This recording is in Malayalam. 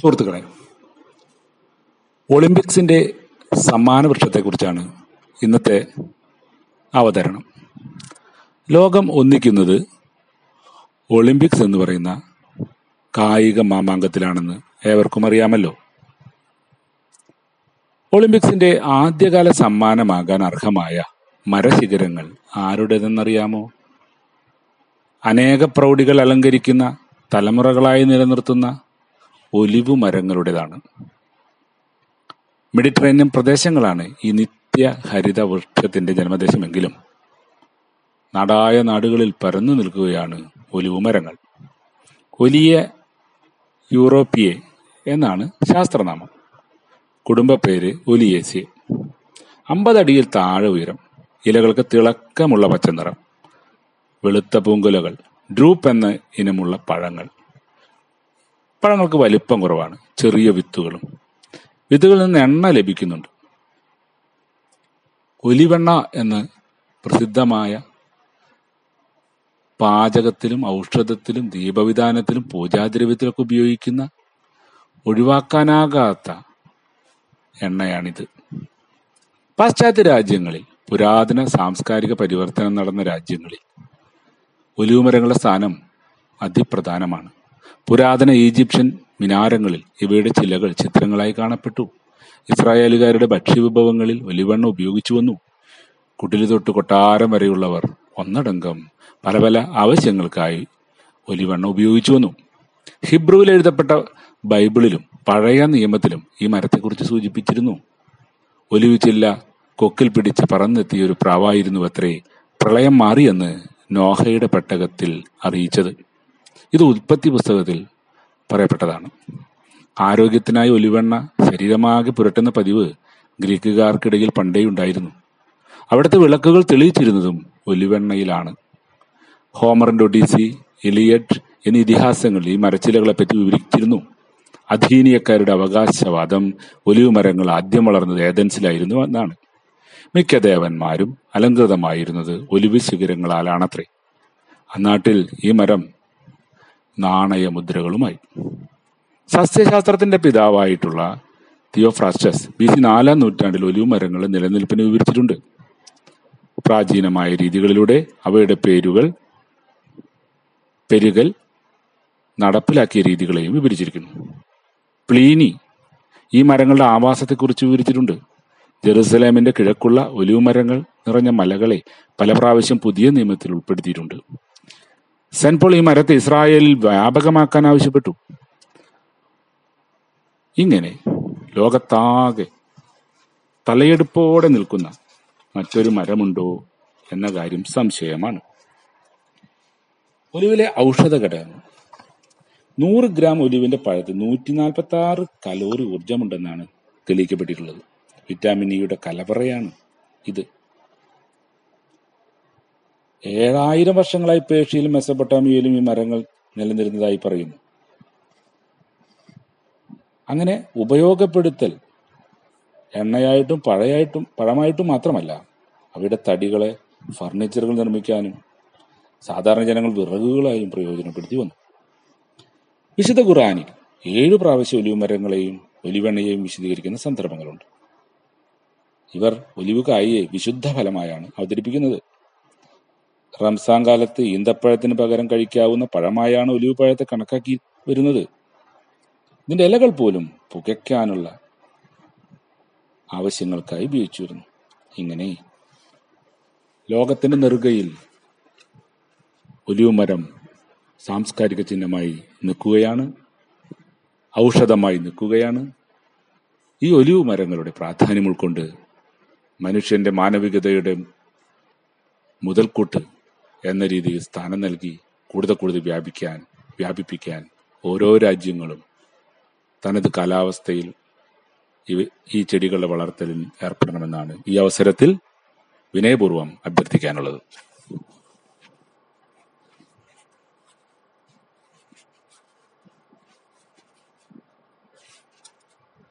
സുഹൃത്തുക്കളെ ഒളിമ്പിക്സിന്റെ സമ്മാന വൃക്ഷത്തെക്കുറിച്ചാണ് ഇന്നത്തെ അവതരണം. ലോകം ഒന്നിക്കുന്നത് ഒളിമ്പിക്സ് എന്ന് പറയുന്ന കായിക മാമാങ്കത്തിലാണെന്ന് ഏവർക്കും അറിയാമല്ലോ. ഒളിമ്പിക്സിന്റെ ആദ്യകാല സമ്മാനമാകാൻ അർഹമായ മരശിഖരങ്ങൾ ആരുടേതെന്നറിയാമോ? അനേക പ്രൗഢികൾ അലങ്കരിക്കുന്ന തലമുറകളായി നിലനിർത്തുന്ന ഒലിവു മരങ്ങളുടേതാണ്. മെഡിറ്ററേനിയൻ പ്രദേശങ്ങളാണ് ഈ നിത്യ ഹരിത വൃക്ഷത്തിന്റെ ജന്മദേശമെങ്കിലും നാടായ നാടുകളിൽ പരന്നു നിൽക്കുകയാണ് ഒലിവു മരങ്ങൾ. ഒലിയ യൂറോപ്പിയെ എന്നാണ് ശാസ്ത്രനാമം. കുടുംബപ്പേര് ഒലിയേസിയെ. അമ്പതടിയിൽ താഴെ ഉയരം ഇലകൾക്ക് തിളക്കമുള്ള പച്ചനിറം വെളുത്ത പൂങ്കുലകൾ ഡ്രൂപ്പ് എന്ന ഇനമുള്ള പഴങ്ങൾ. പഴങ്ങൾക്ക് വലിപ്പം കുറവാണ്. ചെറിയ വിത്തുകളും. വിത്തുകളിൽ നിന്ന് എണ്ണ ലഭിക്കുന്നുണ്ട്. ഒലിവെണ്ണ എന്ന് പ്രസിദ്ധമായ പാചകത്തിലും ഔഷധത്തിലും ദീപവിധാനത്തിലും പൂജാദ്രവ്യത്തിലൊക്കെ ഉപയോഗിക്കുന്ന ഒഴിവാക്കാനാകാത്ത എണ്ണയാണിത്. പാശ്ചാത്യ രാജ്യങ്ങളിൽ പുരാതന സാംസ്കാരിക പരിവർത്തനം നടന്ന രാജ്യങ്ങളിൽ ഒലിവുമരങ്ങളുടെ സ്ഥാനം അതിപ്രധാനമാണ്. പുരാതന ഈജിപ്ഷ്യൻ മിനാരങ്ങളിൽ ഇവയുടെ ചിലകൾ ചിത്രങ്ങളായി കാണപ്പെട്ടു. ഇസ്രായേലുകാരുടെ ഭക്ഷ്യവിഭവങ്ങളിൽ ഒലിവെണ്ണ ഉപയോഗിച്ചു വന്നു. കുട്ടിലി തൊട്ട് കൊട്ടാരം വരെയുള്ളവർ ഒന്നടങ്കം പല പല ആവശ്യങ്ങൾക്കായി ഒലിവെണ്ണ ഉപയോഗിച്ചു വന്നു. ഹിബ്രുവിൽ എഴുതപ്പെട്ട ബൈബിളിലും പഴയ നിയമത്തിലും ഈ മരത്തെക്കുറിച്ച് സൂചിപ്പിച്ചിരുന്നു. ഒലിവ് ചില്ല കൊക്കിൽ പിടിച്ച് പറന്നെത്തിയ ഒരു പ്രാവായിരുന്നു അത്രേ പ്രളയം മാറിയെന്ന് നോഹയുടെ പെട്ടകത്തിൽ അറിയിച്ചത്. ഇത് ഉൽപ്പത്തി പുസ്തകത്തിൽ പറയപ്പെട്ടതാണ്. ആരോഗ്യത്തിനായി ഒലിവെണ്ണ ശരീരമാകെ പുരട്ടുന്ന പതിവ് ഗ്രീക്കുകാർക്കിടയിൽ പണ്ടേ ഉണ്ടായിരുന്നു. അവിടുത്തെ വിളക്കുകൾ തെളിയിച്ചിരുന്നതും ഒലിവെണ്ണയിലാണ്. ഹോമറിന്റെ ഒഡീസി എലിയറ്റ് എന്നീ ഇതിഹാസങ്ങളിൽ ഈ മരച്ചിലകളെപ്പറ്റി വിവരിച്ചിരുന്നു. അധീനിയക്കാരുടെ അവകാശവാദം ഒലിവ് മരങ്ങൾ ആദ്യം വളർന്നത് ഏതൻസിലായിരുന്നു എന്നാണ്. മിക്ക ദേവന്മാരും അലങ്കൃതമായിരുന്നത് ഒലിവ് ശിഖരങ്ങളാലാണത്രേ. അന്നാട്ടിൽ ഈ മരം നാണയമുദ്രകളുമായി. സസ്യശാസ്ത്രത്തിന്റെ പിതാവായിട്ടുള്ള തിയോഫ്രാസ്റ്റസ് ബി സി നാലാം നൂറ്റാണ്ടിൽ ഒലിവ് മരങ്ങൾ നിലനിൽപ്പിന് വിവരിച്ചിട്ടുണ്ട്. പ്രാചീനമായ രീതികളിലൂടെ അവയുടെ പേരുകൾ പെരുകൽ നടപ്പിലാക്കിയ രീതികളെയും വിവരിച്ചിരിക്കുന്നു. പ്ലീനി ഈ മരങ്ങളുടെ ആവാസത്തെക്കുറിച്ച് വിവരിച്ചിട്ടുണ്ട്. ജെറുസലേമിന്റെ കിഴക്കുള്ള ഒലിവ് മരങ്ങൾ നിറഞ്ഞ മലകളെ പല പ്രാവശ്യം പുതിയ നിയമത്തിൽ ഉൾപ്പെടുത്തിയിട്ടുണ്ട്. സെന്റ് പോൾ ഈ മരത്തെ ഇസ്രായേലിൽ വ്യാപകമാക്കാൻ ആവശ്യപ്പെട്ടു. ഇങ്ങനെ ലോകത്താകെ തലയെടുപ്പോടെ നിൽക്കുന്ന മറ്റൊരു മരമുണ്ടോ എന്ന കാര്യം സംശയമാണ്. ഒലിവിലെ ഔഷധ ഘടകങ്ങൾ നൂറ് ഗ്രാം ഒലിവിന്റെ പഴത്തിൽ നൂറ്റി നാൽപ്പത്തി ആറ് കലോറി ഊർജമുണ്ടെന്നാണ് തെളിയിക്കപ്പെട്ടിട്ടുള്ളത്. വിറ്റാമിൻ ഇയുടെ കലവറയാണ് ഇത്. ഏഴായിരം വർഷങ്ങളായി പേർഷ്യയിലും മെസ്സപ്പൊട്ടാമിയയിലും ഈ മരങ്ങൾ നിലനിരുന്നതായി പറയുന്നു. അങ്ങനെ ഉപയോഗപ്പെടുത്തൽ എണ്ണയായിട്ടും പഴയായിട്ടും പഴമായിട്ടും മാത്രമല്ല അവയുടെ തടികളെ ഫർണിച്ചറുകൾ നിർമ്മിക്കാനും സാധാരണ ജനങ്ങൾ വിറകുകളായും പ്രയോജനപ്പെടുത്തി വന്നു. വിശുദ്ധ ഖുറാനിൽ ഏഴ് പ്രാവശ്യം ഒലിവ് മരങ്ങളെയും ഒലിവെണ്ണയെയും വിശദീകരിക്കുന്ന സന്ദർഭങ്ങളുണ്ട്. ഇവർ ഒലിവ് കായയെ വിശുദ്ധ ഫലമായാണ് അവതരിപ്പിക്കുന്നത്. റംസാൻ കാലത്ത് ഈന്തപ്പഴത്തിന് പകരം കഴിക്കാവുന്ന പഴമായാണ് ഒലിവ് പഴത്തെ കണക്കാക്കി വരുന്നത്. ഇതിന്റെ ഇലകൾ പോലും പുകയ്ക്കാനുള്ള ആവശ്യങ്ങൾക്കായി ഉപയോഗിച്ചു വരുന്നു ഇങ്ങനെ ലോകത്തിന്റെ നെറുകയിൽ ഒലിവ് മരം സാംസ്കാരിക ചിഹ്നമായി നിൽക്കുകയാണ് ഔഷധമായി നിൽക്കുകയാണ്. ഈ ഒലിവ് മരങ്ങളുടെ പ്രാധാന്യം ഉൾക്കൊണ്ട് മനുഷ്യന്റെ മാനവികതയുടെ മുതൽക്കൂട്ട് എന്ന രീതിയിൽ സ്ഥാനം നൽകി കൂടുതൽ കൂടുതൽ വ്യാപിക്കാൻ വ്യാപിപ്പിക്കാൻ ഓരോ രാജ്യങ്ങളും തനത് കാലാവസ്ഥയിൽ ഈ ചെടികളുടെ വളർത്തലിൽ ഏർപ്പെടണമെന്നാണ് ഈ അവസരത്തിൽ വിനയപൂർവം അഭ്യർത്ഥിക്കാനുള്ളത്.